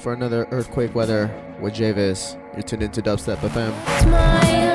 for another earthquake weather with Javis. You're tuned into Dubstep FM.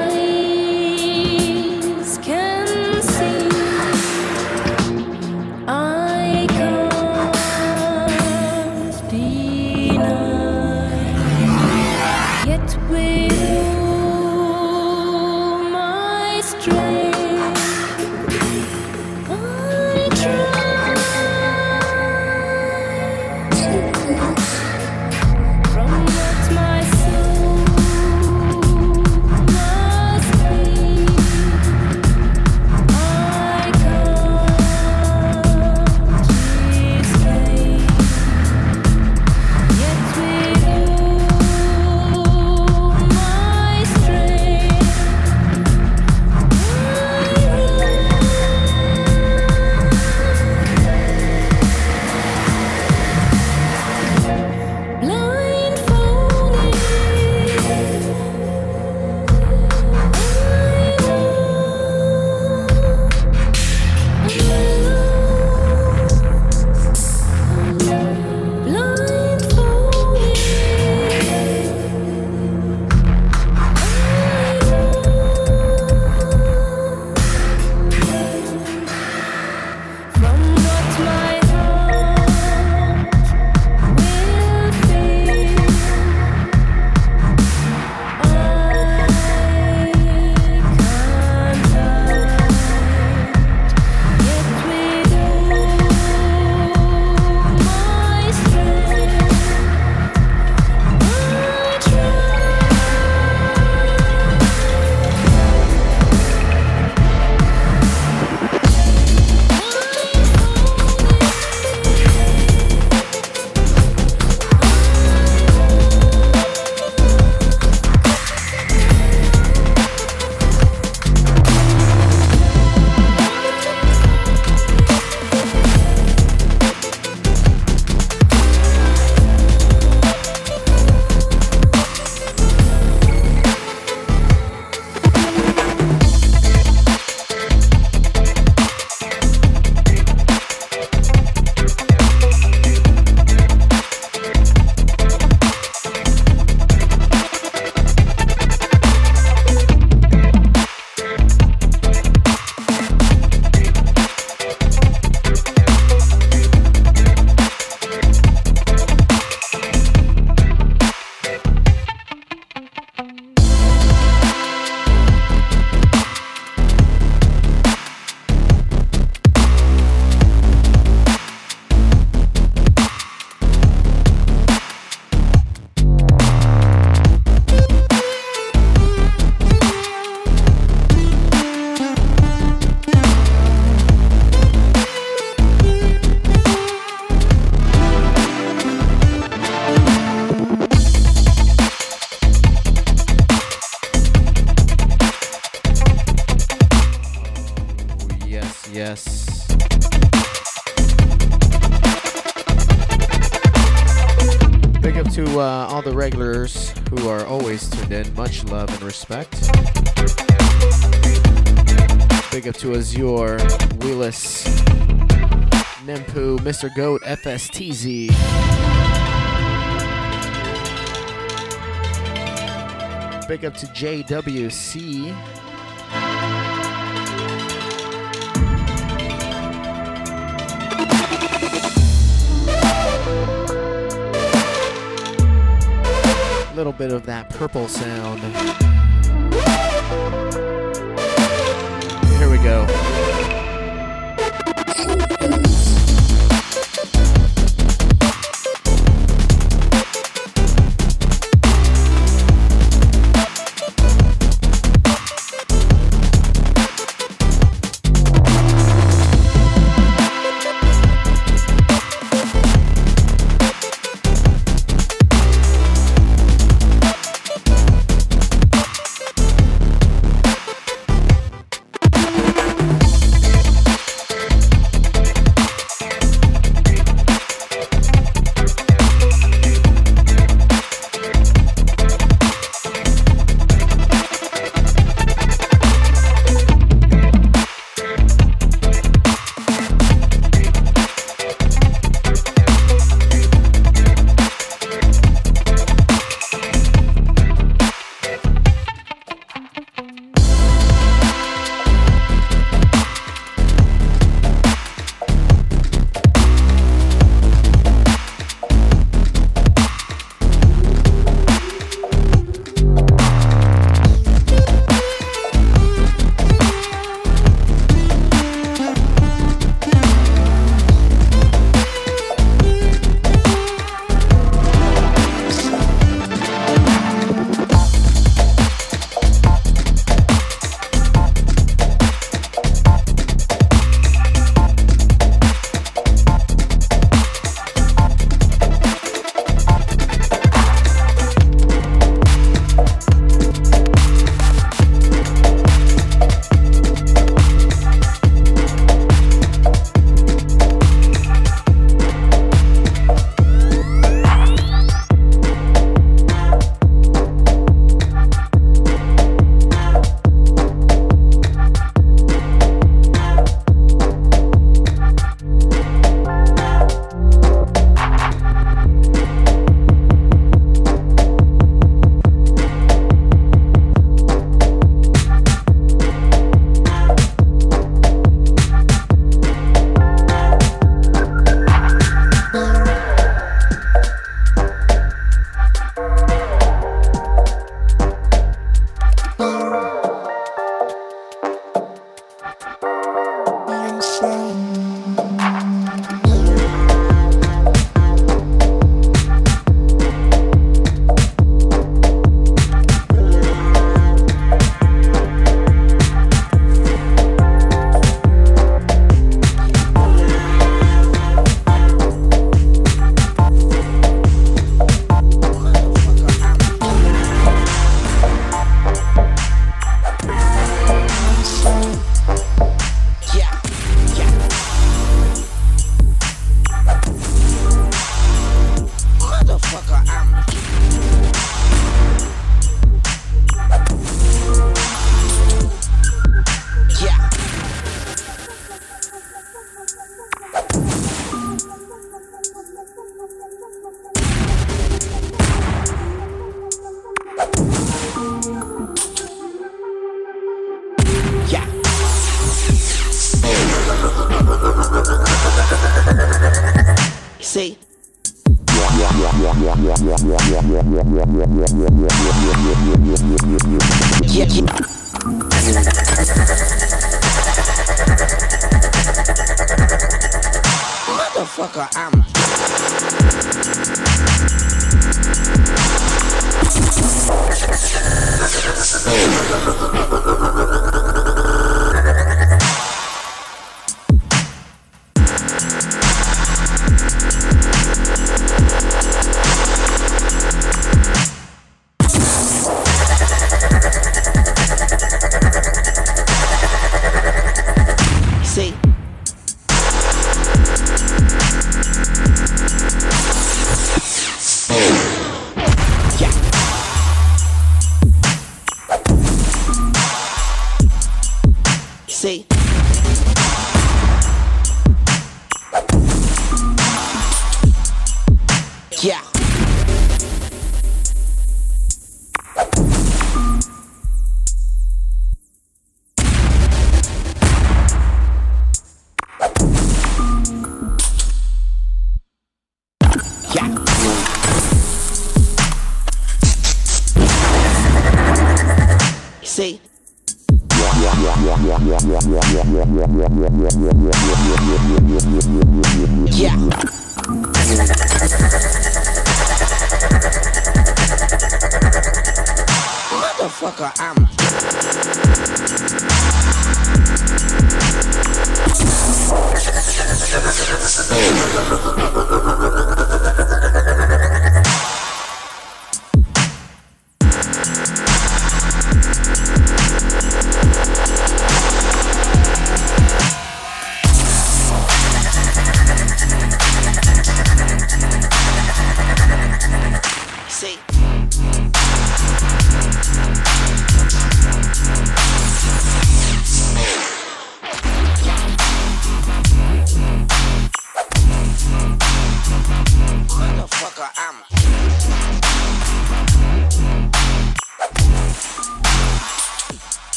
Mr. Goat FSTZ. Big up to JWC. Little bit of that purple sound. Here we go.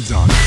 Get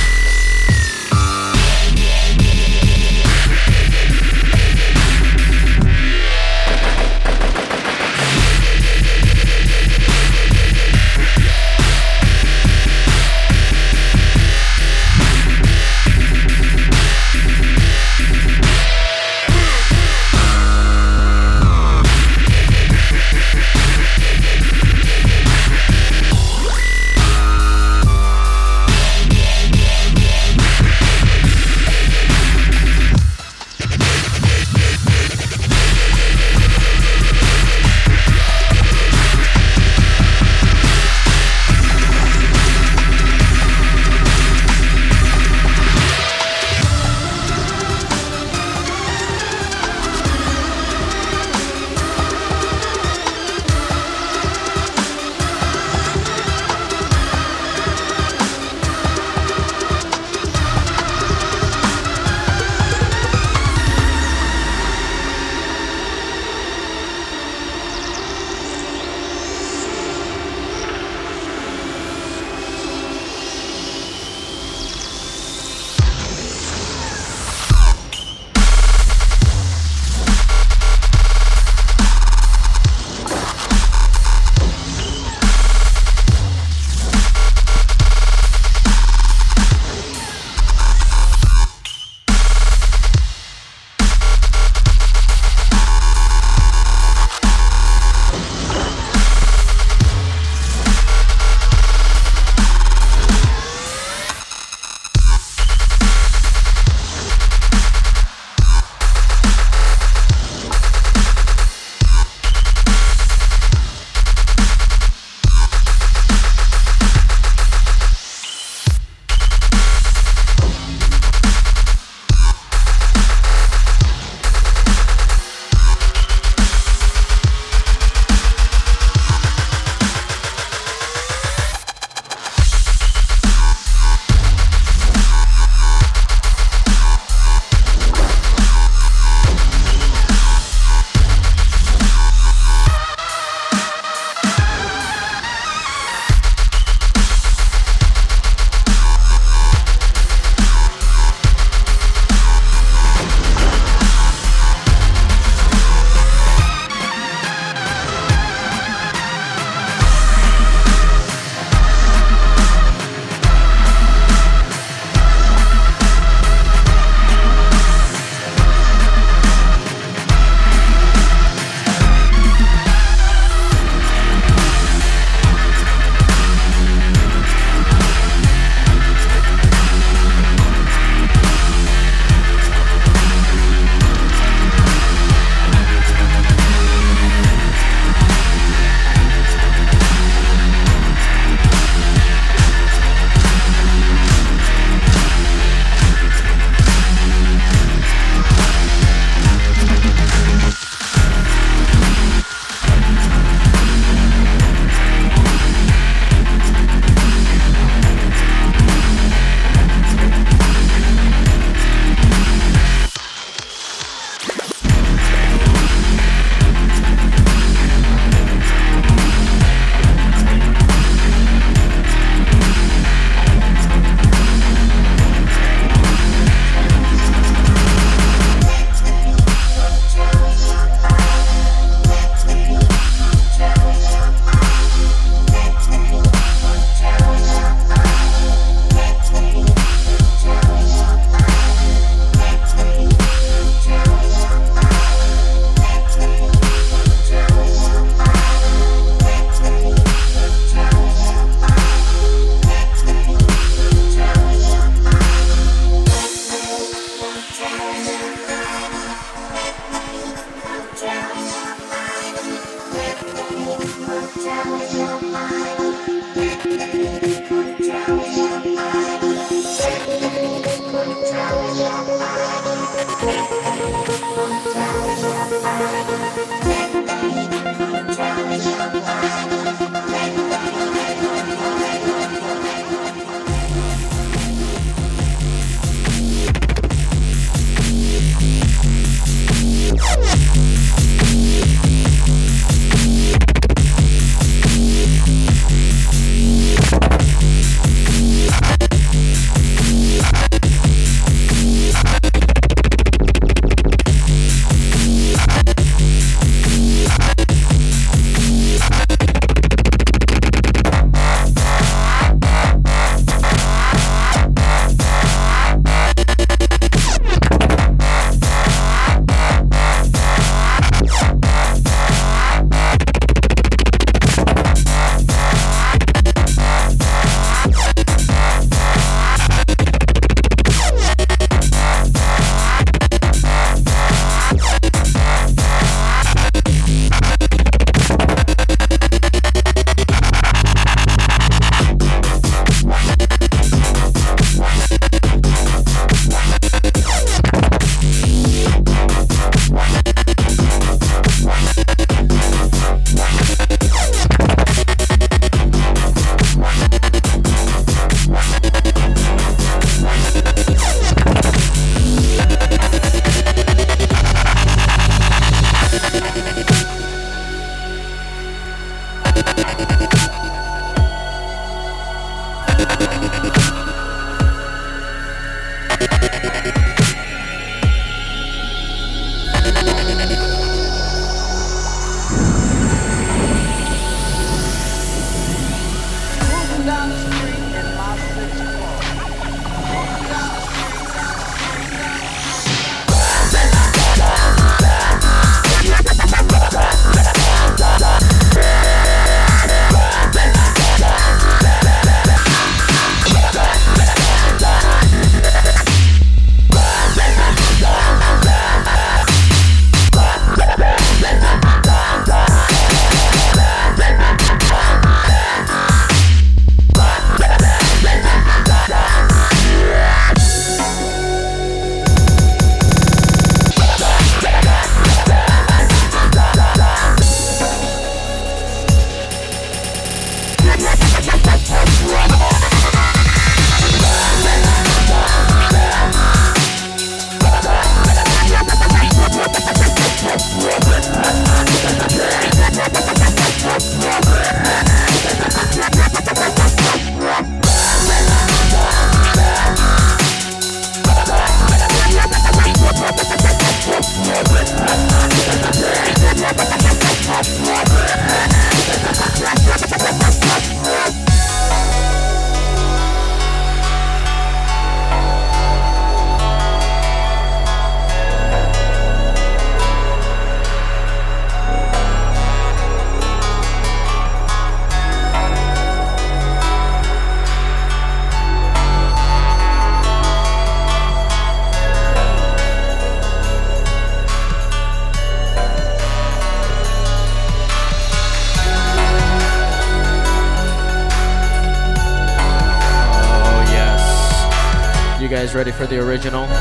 ready for the original?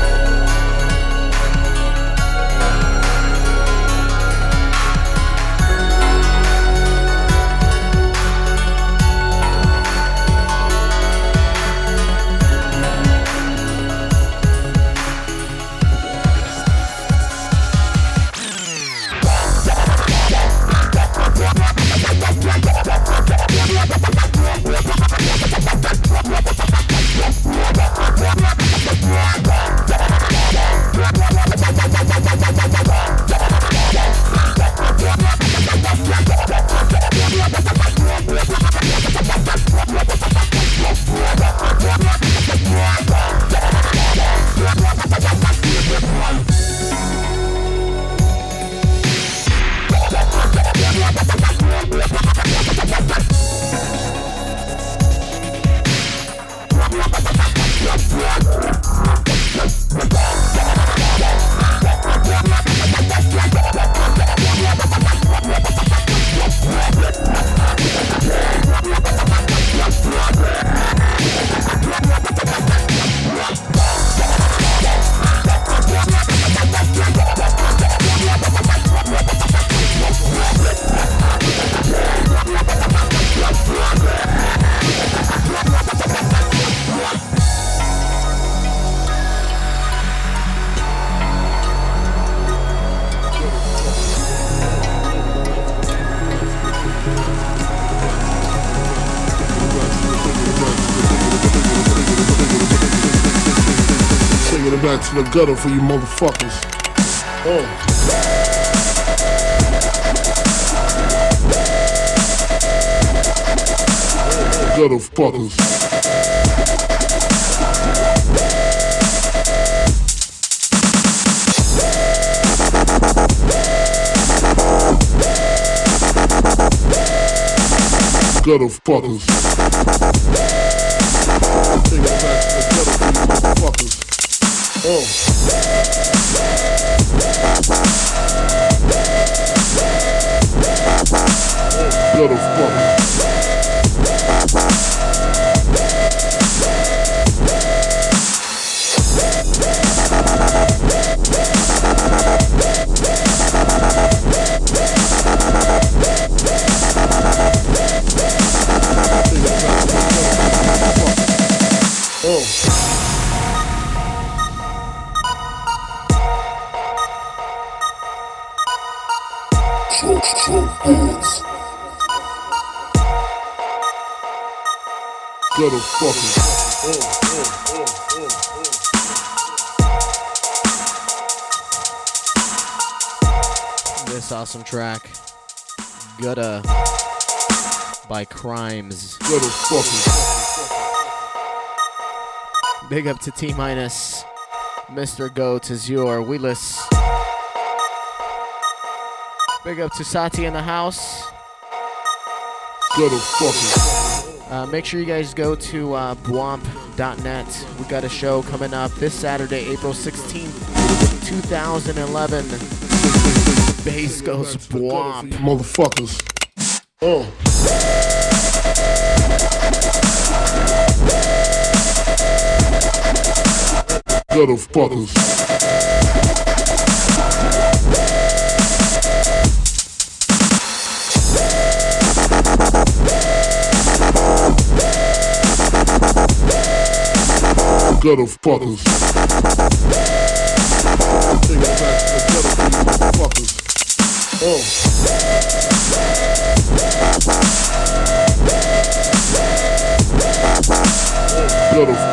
The gutter for you motherfuckers. Oh. Gutter fuckers. Gutter fuckers. Oh. Gutter Gutter. This awesome track, Gutta by Crimes. Gutter fuckers. Big up to T minus, Mr. Goat Azure, Wheeless. Big up to Sati in the house. Gutter fuckers. Uh, make sure you guys go to uh, bwomp.net. We got a show coming up this Saturday, April 16th, 2011. Bass goes bwomp. Motherfuckers. Oh. Gutter fuckers. Gutter fuckers. You motherfuckers. Oh. Uh. Gutter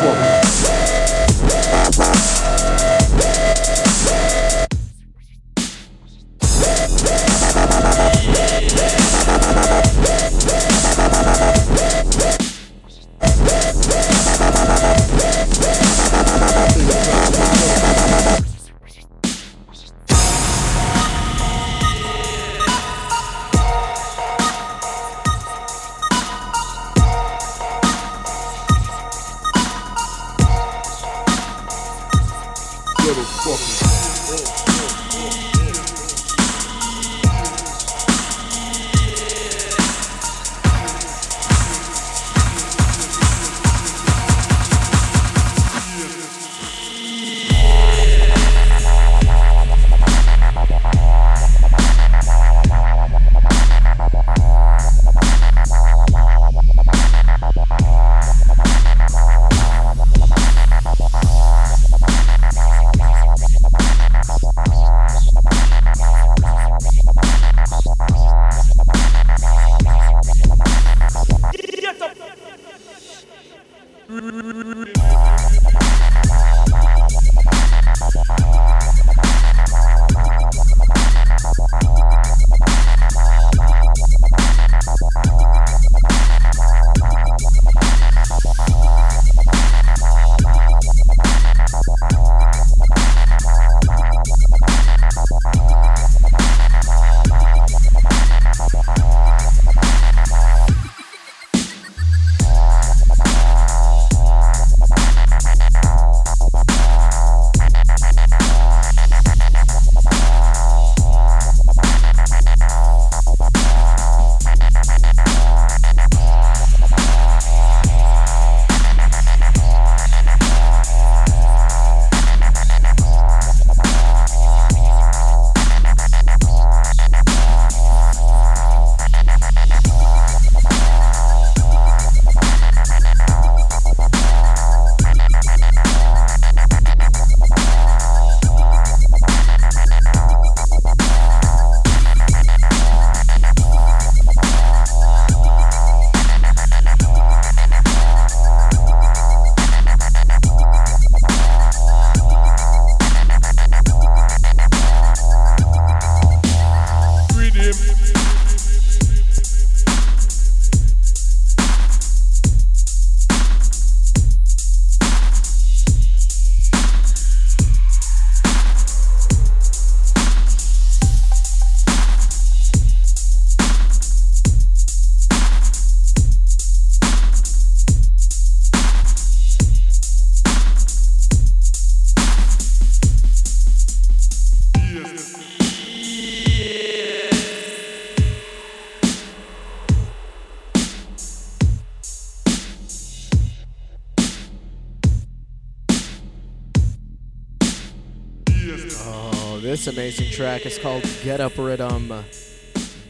track is called Get Up Rhythm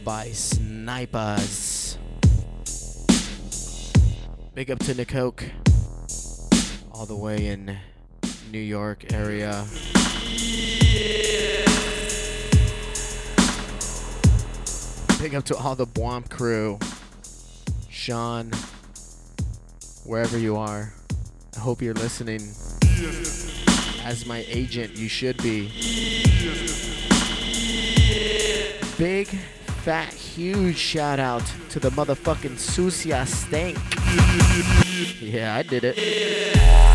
by Snipers. Big up to Nicoke, all the way in New York area. Big up to all the Bwomp crew. Sean, wherever you are, I hope you're listening. As my agent, you should be. Big, fat, huge shout out to the motherfucking Susia Stank. Yeah, I did it.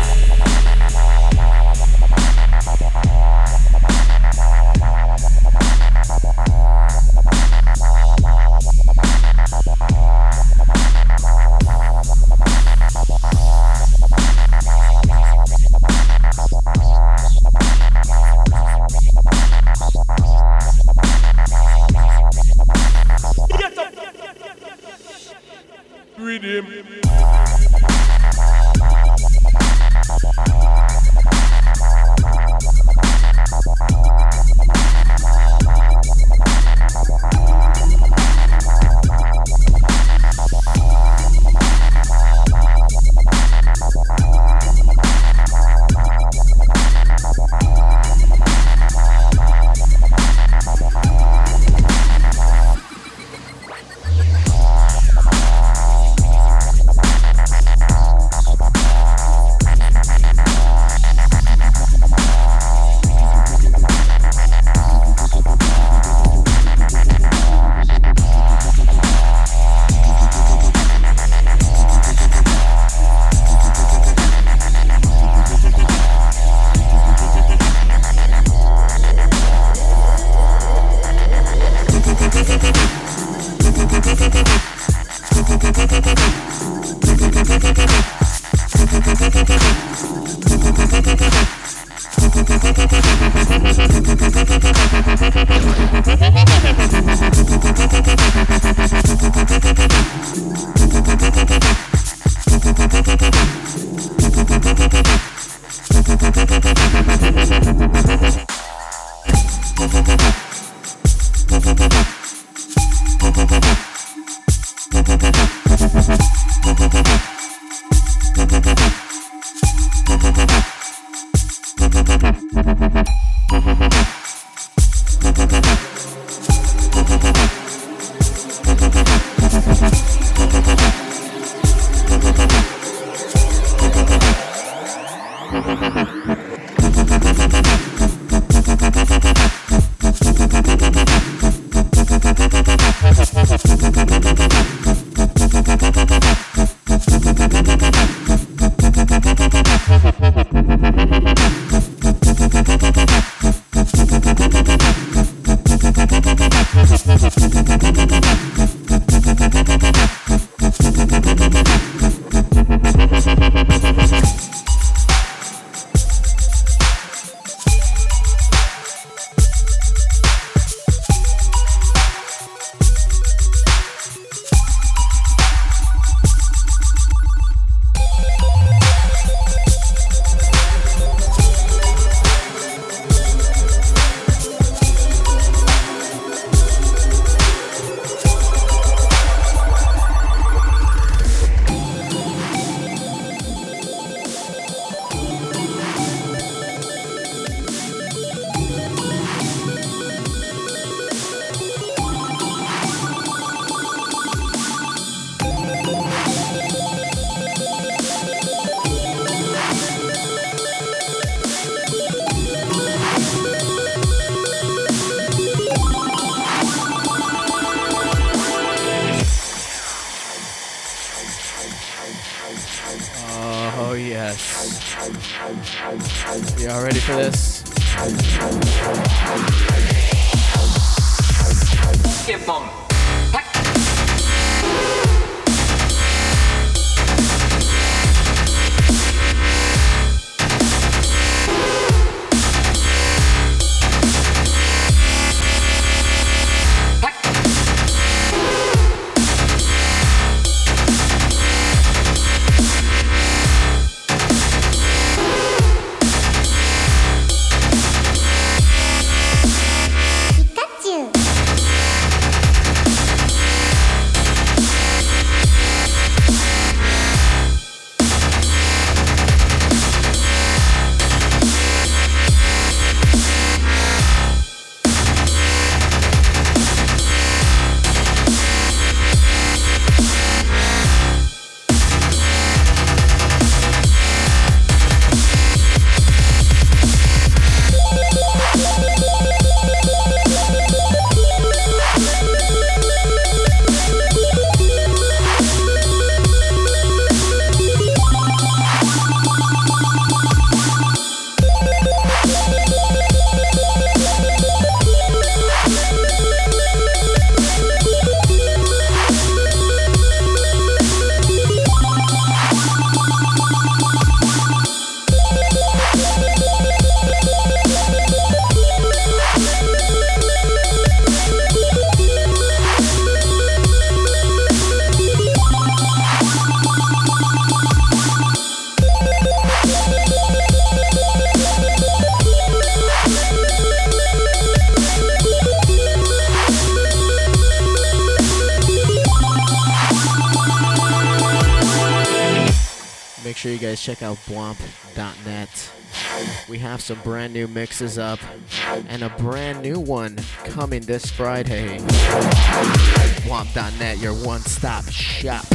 Yes. Y'all ready for this? Give them. Mixes up and a brand new one coming this Friday. Bwomp.net, your one stop shop.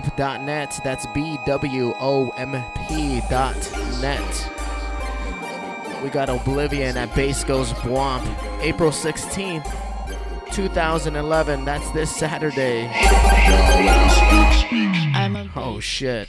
bwomp.net. That's B W O M P.net. We got Oblivion at Bass Goes Bwomp, April 16th, 2011. That's this Saturday. Oh shit.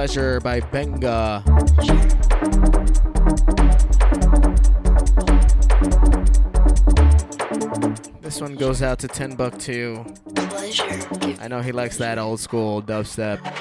Pleasure by Benga. This one goes out to 10 buck 2. I know he likes that old school dubstep.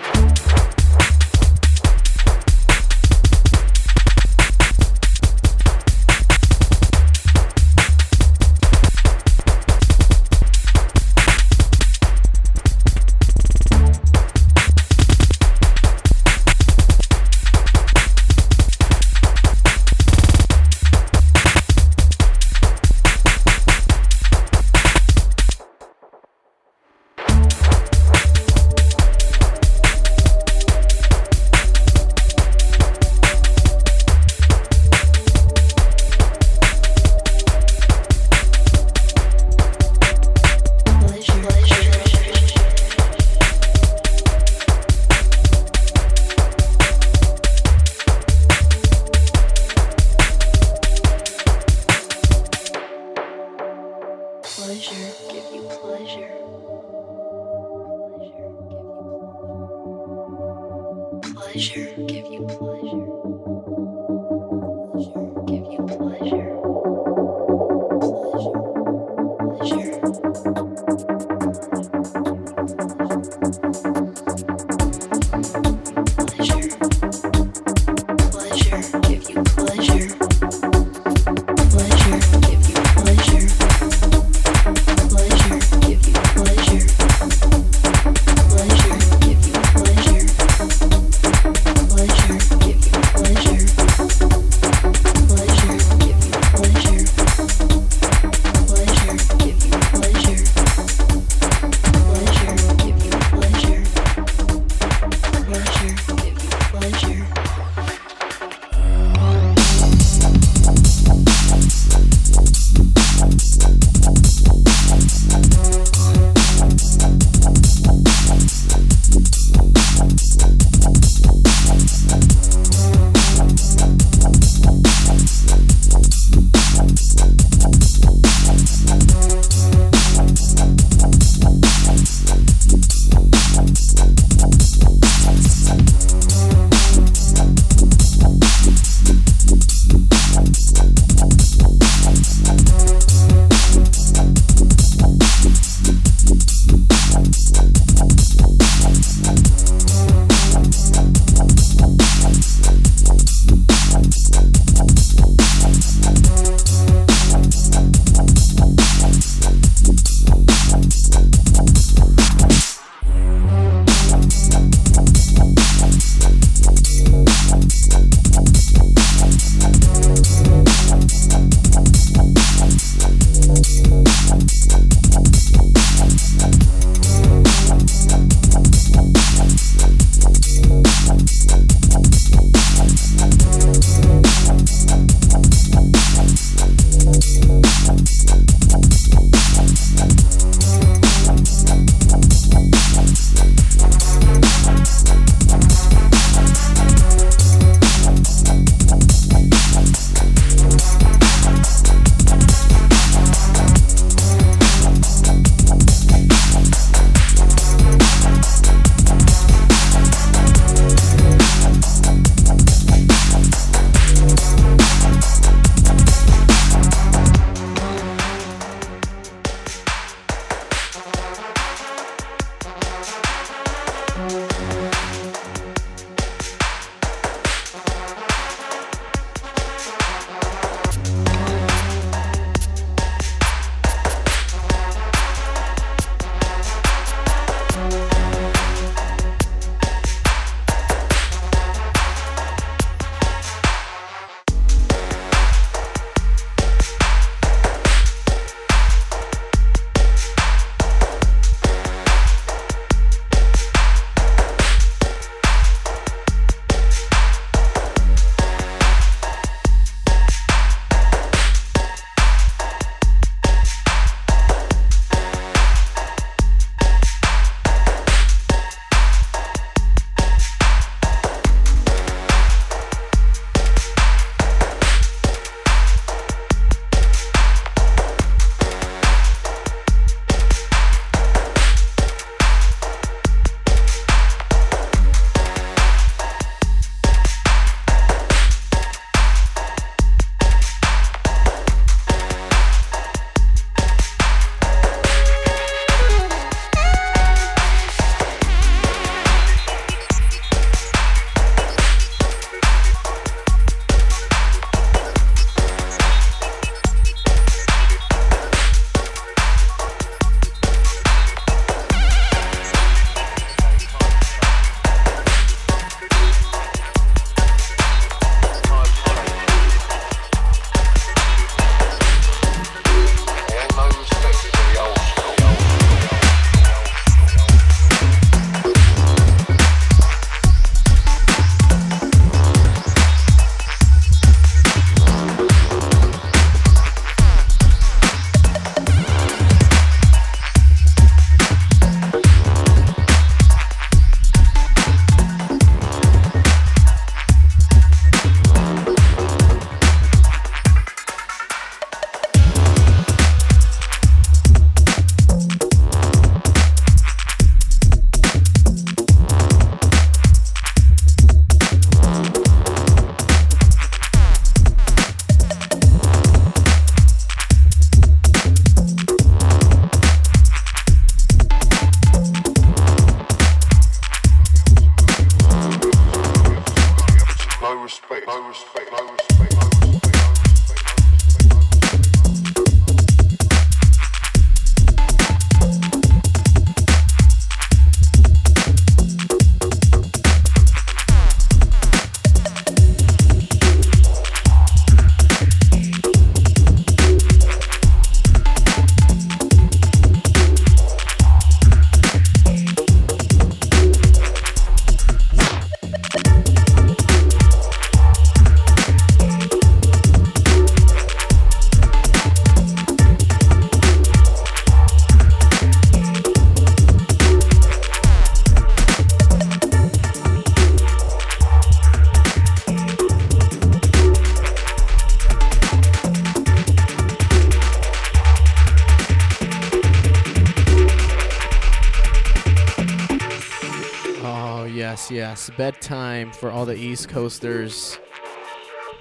Bedtime for all the East Coasters.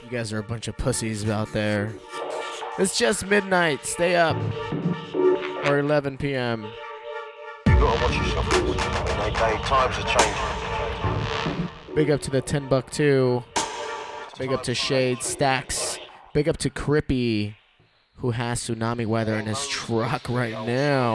You guys are a bunch of pussies out there. It's just midnight. Stay up. Or 11 p.m. You gotta watch yourself. They, they, times are changing. Big up to the 10 buck too. Big up to Shade Stacks. Big up to Crippy, who has tsunami weather in his truck right now.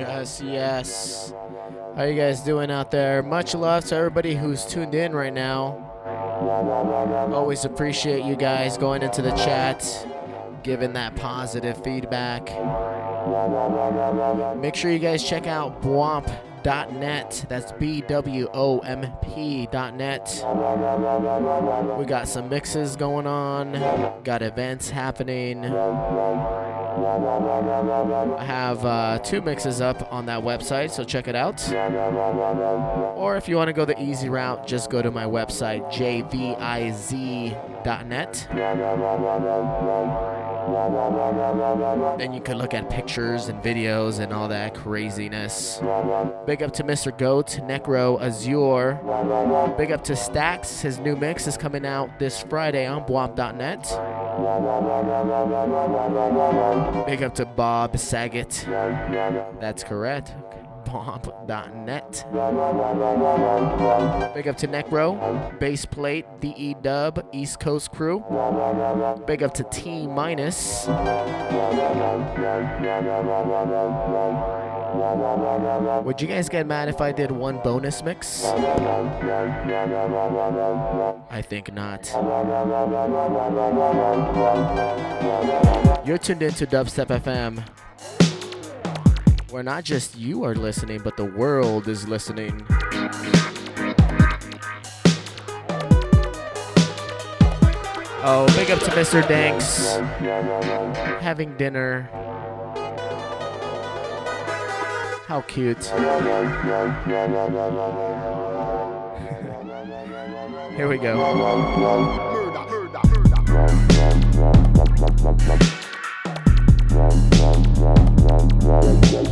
Yes, yes. How you guys doing out there? Much love to everybody who's tuned in right now. Always appreciate you guys going into the chat, giving that positive feedback. Make sure you guys check out Bwomp.net. That's B W O M P.net. We got some mixes going on, got events happening. I have uh, two mixes up on that website, so check it out. Or if you want to go the easy route, just go to my website, jviz.net. Then you can look at pictures and videos and all that craziness. Big up to Mr. Goat, Necro, Azure. Big up to Stacks. His new mix is coming out this Friday on Bwomp.net. Big up to Bob Saget. That's correct. Bwomp.net. Big up to Necro, Base Plate, DE Dub, East Coast Crew. Big up to T Minus. Would you guys get mad if I did one bonus mix? I think not. You're tuned into Dubstep FM, where not just you are listening, but the world is listening. Oh, big up to Mr. Danks. Having dinner. How cute. Here we go.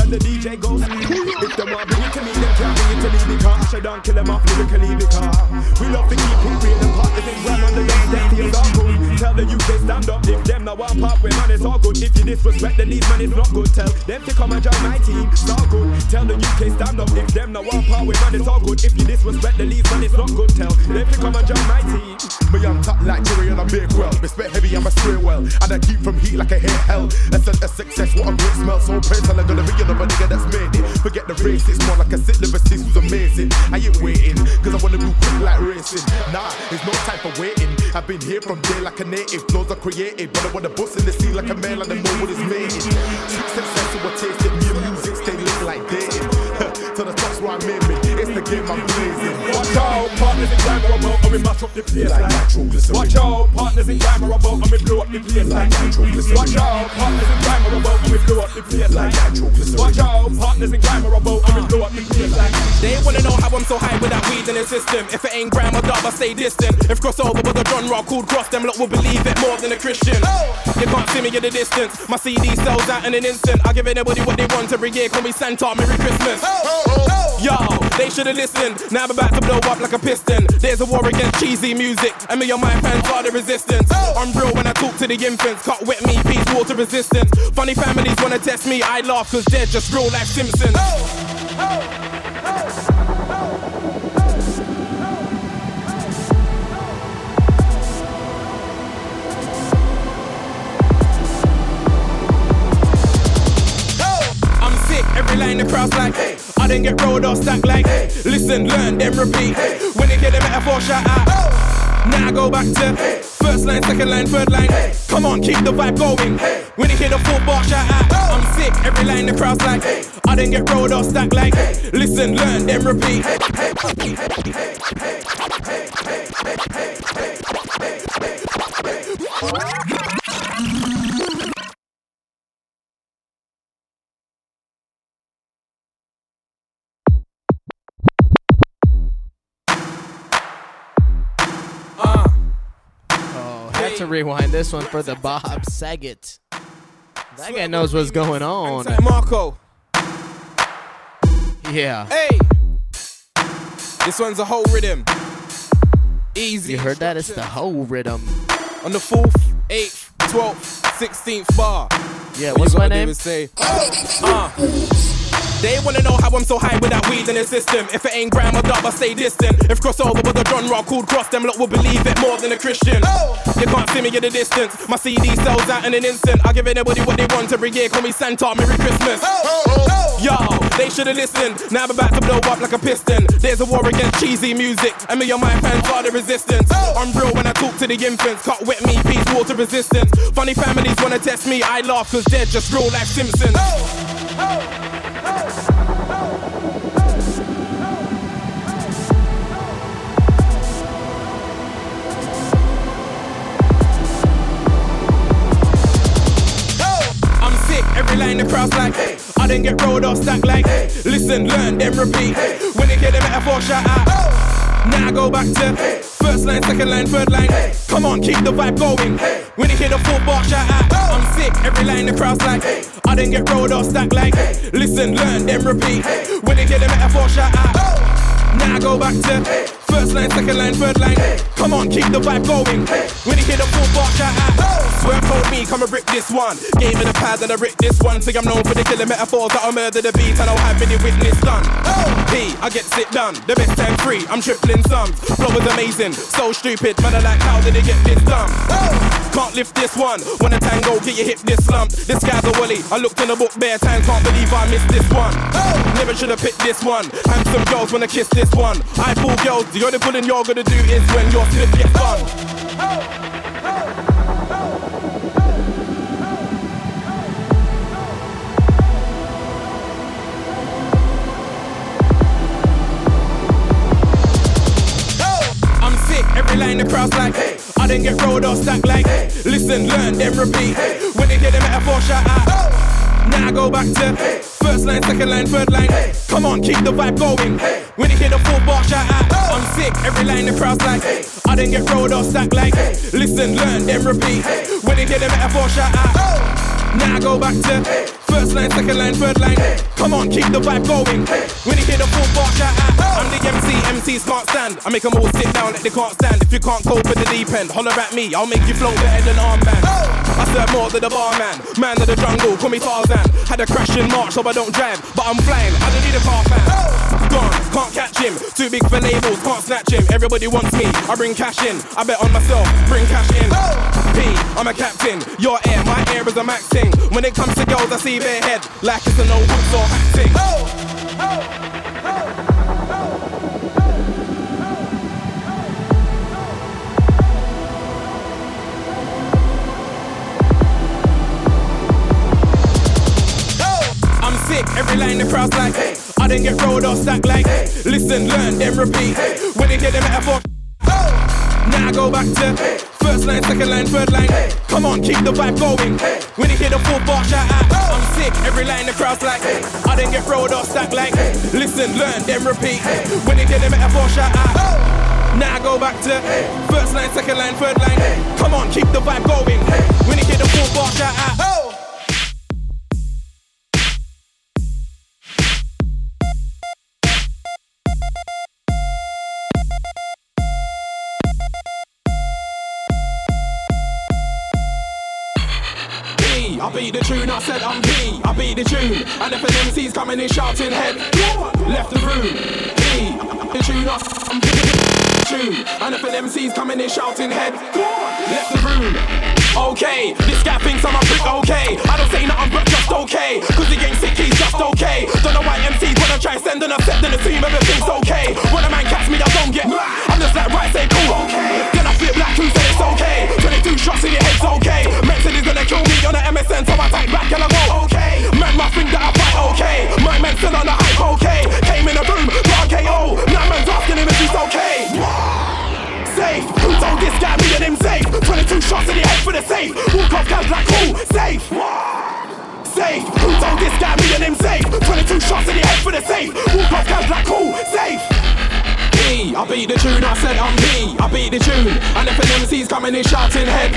and the DJ goes. If them want bring it to me, them can't bring it to me because I should don't kill them off lyrically because we love to keep it real and partners in crime on the left, them feels all good. Tell the UK stand up if them not want part with man, it's all good. If you disrespect the lead man, it's not good. Tell them to come and join my team, it's all good. Tell the UK stand up if them not want part with man, it's all good. Here from day like a native. Flows are created, but I wanna bust in the sea like a man, like the know what is made. Sweet success, so I taste it. Me and music stay lit like dating. to the top's where I'm aiming. It's the game I'm blazing. Watch out, partners in crime are about and we mash up the place like nitroglycerin. Watch out, partners in crime are about and we blow up the place like nitroglycerin. Watch out, partners in crime are about and we blow up the place like nitroglycerin. Watch out, partners in crime are about and so high with that weed in the system. If it ain't grime or dub, I stay distant. If crossover was a genre called cross, them lot will believe it more than a Christian. Oh! You can't see me in the distance. My CD sells out in an instant. I give anybody what they want every year. Call me Santa, Merry Christmas. Oh! Oh! Yo, they should've listened. Now I'm about to blow up like a piston. There's a war against cheesy music, and me and my fans are the resistance. I'm real when I talk to the infants. Cut wet me, peace, water resistance. Funny families wanna test me, I laugh cause they're just real life Simpsons. Line the crowd's like, I didn't get rolled or stacked like, listen, learn, then repeat. When they get the metaphor, shout out. Oh. Now I go back to first line, second line, third line. Come on, keep the vibe going. When they hear the full bar, shout out. Oh. I'm sick, every line the crowd's like, I didn't get rolled or stacked like, listen, learn, then repeat. Oh, had to rewind this one for the Bob Saget. That guy knows what's going on. Marco, Yeah. hey, this one's a whole rhythm. Easy. You heard that? It's the whole rhythm. On the 4th, 8th, 12th, 16th bar. Yeah, what's you my name? is say, uh. They wanna know how I'm so high without weed in the system. If it ain't gram or dub, I stay distant. If crossover was a genre called cross, them lot will believe it more than a Christian. Oh. You can't see me in the distance. My CD sells out in an instant. I give anybody what they want every year. Call me Santa, Merry Christmas. Oh. Yo, they should've listened. Now I'm about to blow up like a piston. There's a war against cheesy music, and me and my fans are the resistance. Oh. I'm real when I talk to the infants. Cut wet me, peace, water resistance. Funny families wanna test me, I laugh cause they're just real life Simpsons. I'm sick, every line the crowd's like, I didn't get rolled or stacked like, listen, learn, then repeat. When they hear the metaphor, shout out. Now I go back to first line, second line, third line. Come on, keep the vibe going. When they hear the full bar, shout out. I'm sick, every line the crowd's like, I didn't get rolled or stacked like, listen, learn, then repeat. When they hear the metaphor, shout out. Now I go back to first line, second line, third line. Come on, keep the vibe going. When you hear the full bar, shout out. Swear told me, come and rip this one. Gave me the pad and I rip this one. Say I'm known for the killer metaphors that I murder the beat. I don't have any witness done. Oh. P, I get sit done. The best time free, I'm tripling sums. Flow is amazing, so stupid. Man, I like, how did they get this done? Can't lift this one. When a tango, get your hip this slump. This guy's a wally. I looked in the book bare time, can't believe I missed this one. Never should have picked this one. Handsome girls wanna kiss this one. I pull girls, the only pulling you're gonna do is when your slip gets done. I'm sick, every line the crowd's like, I didn't get rolled or stacked like, listen, learn, then repeat. When they hear the metaphor, shout out. Now I go back to first line, second line, third line. Come on, keep the vibe going. When they hear the full bar, shout out. I'm sick, every line the crowd's like, I didn't get rolled or stacked like, listen, learn, then repeat. When they hear the metaphor, shout out. Now I go back to first line, second line, third line. Come on, keep the vibe going. When you hear the full bar, shout out. I'm the MC, MCs can't stand. I make them all sit down like they can't stand. If you can't cope with the deep end, holler at me, I'll make you flow better than armband. I serve more than the barman, man of the jungle, call me Tarzan. Had a crash in March, so I don't drive, but I'm flying. I don't need a car fan. Gone, can't catch him. Too big for labels, can't snatch him. Everybody wants me, I bring cash in. I bet on myself, bring cash in. P, I'm a captain. Your air, my air is a max thing. When it comes to girls, I see their head like it's a no hooks or acting. I'm sick, every line the crowd's like, I didn't get rolled or stacked like, listen, learn, then repeat. Hey. When they hear the metaphor, now I go back to first line, second line, third line. Come on, keep the vibe going. When you hear the full bar, shout out. I'm sick, every line the crowd's like, I didn't get rolled or stacked like, listen, learn, then repeat. When you hear the metaphor, shout out. Now I go back to first line, second line, third line. Come on, keep the vibe going. When you hear the full bar, shout out. P, I said I'm B. I beat the tune. And if an MC's coming in shouting head, left the room. P, the tune, I'm P, tune. And if an MC's coming in shouting head, left the room. Okay, this guy thinks I'm a prick, okay. I don't say nothing but just okay. Cause he ain't sick, he's just okay. Don't know why MCs wanna try sending a set, then assume everything's okay. When a man catch me, I don't get. I'm just like, right, say cool, okay. Then I flip like who said it's okay. 22 shots in your head's okay. Said he's gonna kill me on the MSN, so I take back and I go, okay. Man must think that I fight, okay. My man still on the hype, okay. Came in the room, got a KO. Now man's asking him if he's okay. Safe, who told this guy me and him safe? 22 shots in the head for the safe. Walk off guys like cool, safe. Safe, who told this guy me and him safe? 22 shots in the head for the safe. Walk off guys like cool, safe. I beat the tune, I said I'm P, I beat the tune. And if an MC's coming in shouting head,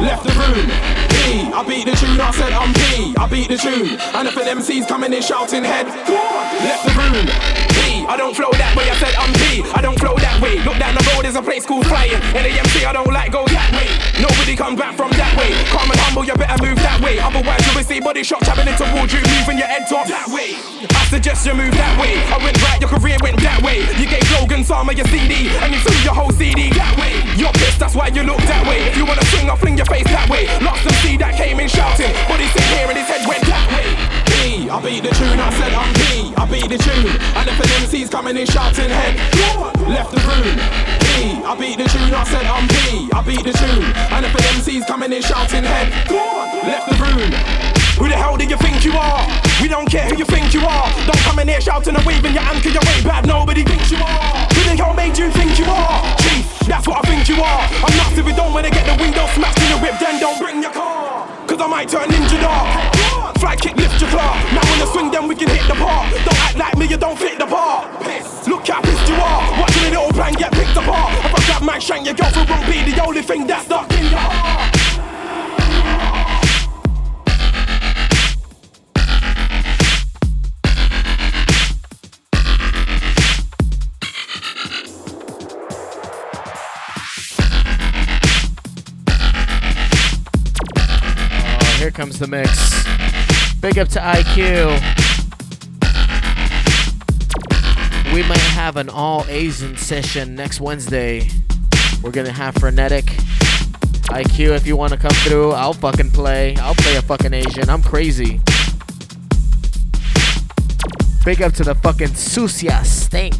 left the room. P, I beat the tune, I said I'm P, I beat the tune. And if an MC's coming in shouting head, left the room. P, I don't flow that way. I said I'm P. I don't flow that way. Look down the road, there's a place called flying. MC, I don't like go that way. Nobody comes back from that way. Calm and humble, you better move that way. Otherwise, you'll receive body shots happening towards you, moving your head top that way. I suggest you move that way. I went right, your career went that way. You gave Logan of your CD, and you threw your whole CD that way. You're pissed, that's why you look that way. If you wanna swing, I'll fling your face that way. Lost some C that came in shouting, but he sit here and his head went that way. I beat the tune, I said I'm P, I beat the tune. And if an MC's coming in shouting head, left the room. P, I beat the tune, I said I'm P, I beat the tune. And if an MC's coming in shouting head, left the room. Who the hell do you think you are? We don't care who you think you are. Don't come in here shouting and waving your anchor, your way bad. Nobody thinks you are. Who the hell made you think you are? Chief, that's what I think you are. I'm nuts if you don't wanna get the window smashed in the whip, then don't bring your car. Cause I might turn ninja dog. Fly kick, lift your claw. Now when you swing, then we can hit the park. Don't act like me, you don't fit the part. Look how pissed you are. Watching a little plan get picked apart. If I grab my shank, your girlfriend won't be the only thing that's stuck in your heart. Uh, here comes the mix. Big up to IQ. We might have an all Asian session next Wednesday. We're gonna have frenetic. IQ, if you wanna come through, I'll fucking play. I'll play a fucking Asian. I'm crazy. Big up to the fucking Susia Stink.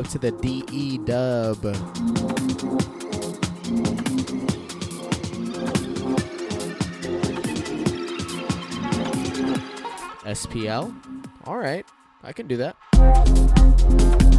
Up to the DE dub. SPL? Alright, I can do that.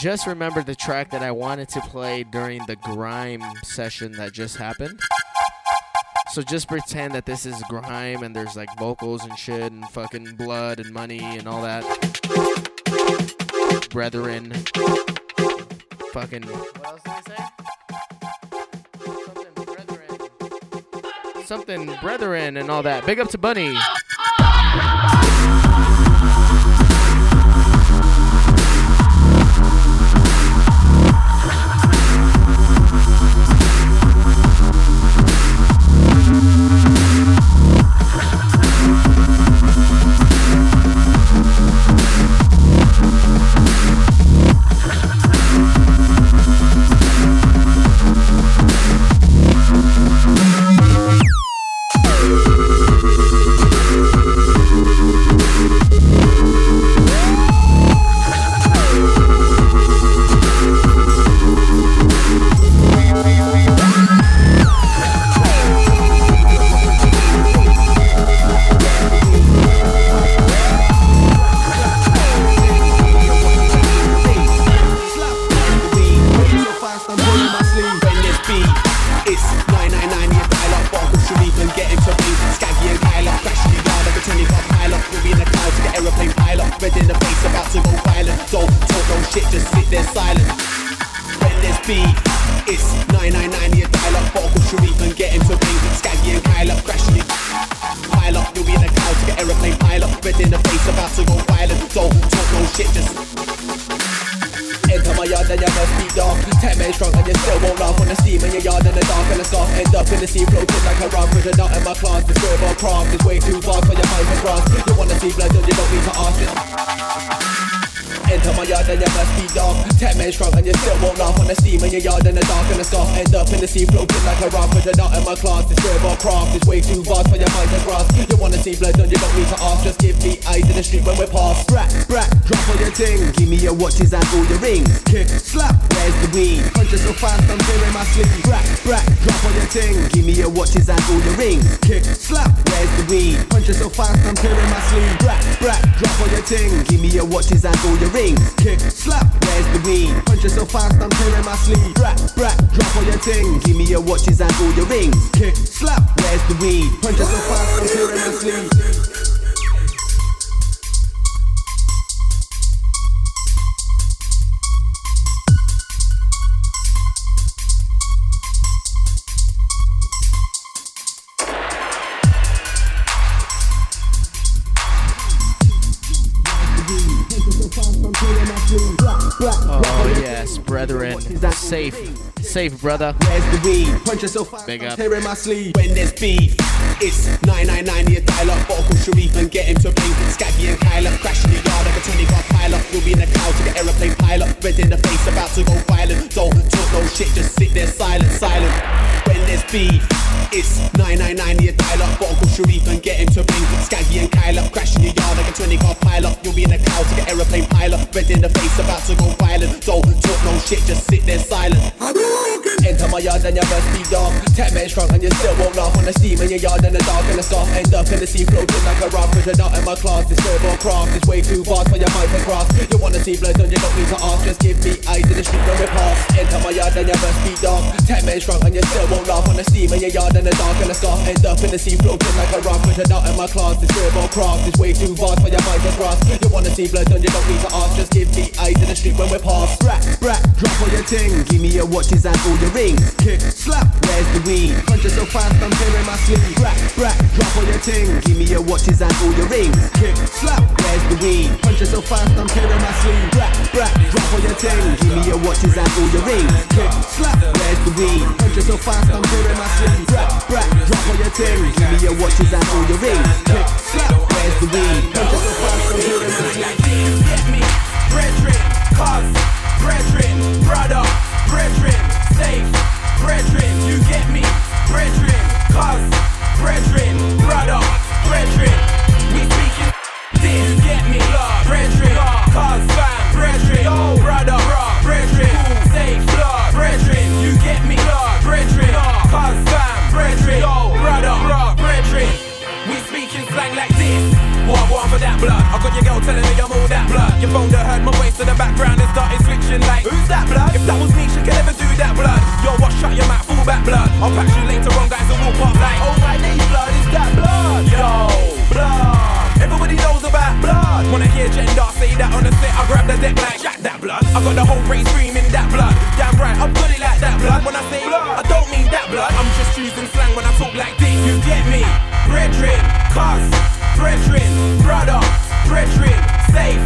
Just remembered the track that I wanted to play during the grime session that just happened. So just pretend that this is grime and there's like vocals and shit and fucking blood and money and all that. Brethren. Fucking. What else did I say? Something brethren. Something brethren and all that. Big up to Bunny. Big up. tearing my sleeve. When there's beef, 999, yeah, dial up, Barcode Sharif and get him to ring. Scaggy and Kyle up, crash in the yard like a 20 car pile up. You'll be in the cloud to the aeroplane pilot. Red in the face, about to go violent. Don't talk no shit, just sit there silent. Enter my yard and your must be dark. Ten men strong and you still won't laugh On the steam in your yard and the dark and the scarf end up in the sea floating like a raft. With a nut in my class, this cerebral craft is way too vast for your mind to grasp. You wanna see blood, then you don't need to ask. Just give me eyes in the street we pass. Enter my yard and your must be dark. Ten men strong and you still won't laugh On the steam in your yard and the dark and the scarf end up in the sea floating like a raft. With a nut in my class, this cerebral craft is way too vast for your mind to grasp. You wanna see blood, then you don't need to ask. Just give me eyes in the street when we pass. Brack, brack, drop all your ting. Give me your watches and all your rings. Kick, slap, Where's the weed? punch so fast I'm tearing my sleeve. Brack, brack, drop all your ting. Give me your watches and all your rings. Kick, slap, Where's the weed? punch so fast I'm tearing my sleeve. Brack, brack, drop all your ting. Give me your watches and all your rings. Kick, slap, Where's the weed? punch so fast I'm tearing my sleeve. Brack, brack, drop all your ting. Give me your watches and all your rings. Slap, Where's the weed? me, brethren, cuz, brethren, brother, brethren, safe, brethren, for that blood. I got your girl telling me I'm all that blood. Your folder heard my voice in the background and started switching like, who's that blood? If that was me, she could never do that blood. Yo, what? Shut your mouth, fall back blood. I'll patch you later on, guys, and walk off like, oh my name, blood is that blood. Yo, blood. Everybody knows about blood. Wanna hear gender say that on the set? I grab the deck like Jack that blood. I got the whole race screaming that blood. Damn right, I'm bloody it like that blood. When I say blood, I don't mean that blood. I'm just using slang when I talk like this. You get me? Brethren, cuz brethren, brother, brethren, safe,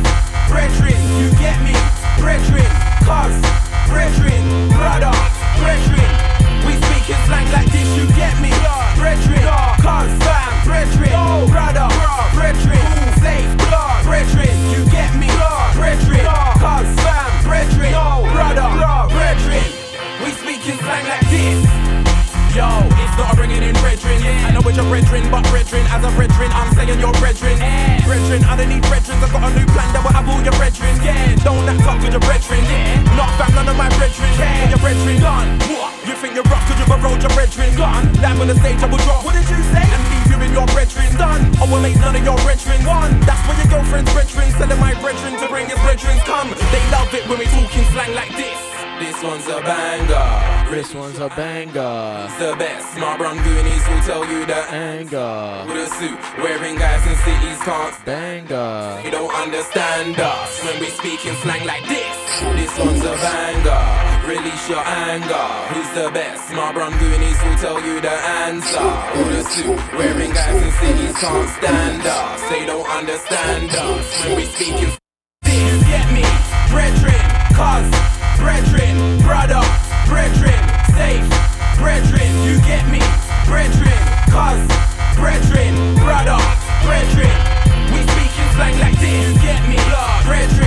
brethren. You get me? Brethren, cuz, brethren, It's your brethren, but brethren, as a brethren, I'm saying your brethren. Brethren, I don't need brethren. I've got a new plan that will have all your brethren. Yeah, don't act up with your brethren. Yeah, not fam, none of my brethren. Yeah, your brethren gone. What? You think you're rock, cause you've road your brethren gone. Live on the stage, I will drop. What did you say? And leave you in your brethren done. I will make none of your brethren one. That's why your girlfriend's brethren, selling my brethren to bring his brethren come. They love it when we talking slang like this. This one's a banger. This one's a banger. It's the best. My brown goonies will tell you the Anger. With a suit, wearing guys in cities can't Banger. You don't understand us when we speak in slang like this. This one's a banger. Release your anger. Who's the best? My brown goonies will tell you the answer. With a suit, wearing guys in cities can't stand us. They don't understand us when we speaking. You get me, brethren, cuz, brethren, brother, brethren, safe, brethren, you get me, brethren, cuz, brethren, brother, brethren, we speaking slang like this, get me, brethren,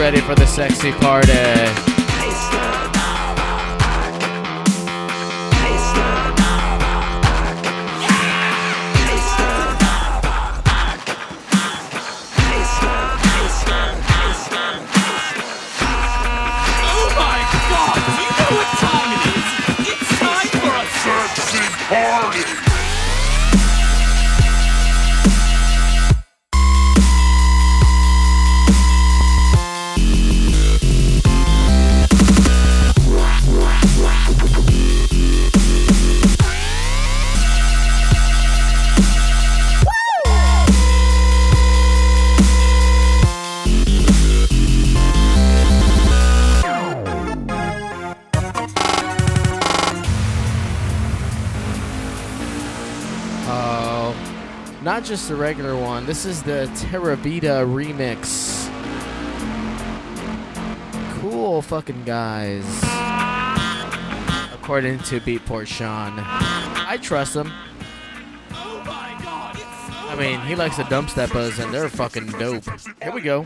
ready for the sexy party? Just the regular one. This is the Terravita remix. Cool fucking guys. According to Beatport Sean. I trust him. I mean, he likes the dubsteppers and they're fucking dope. Here we go.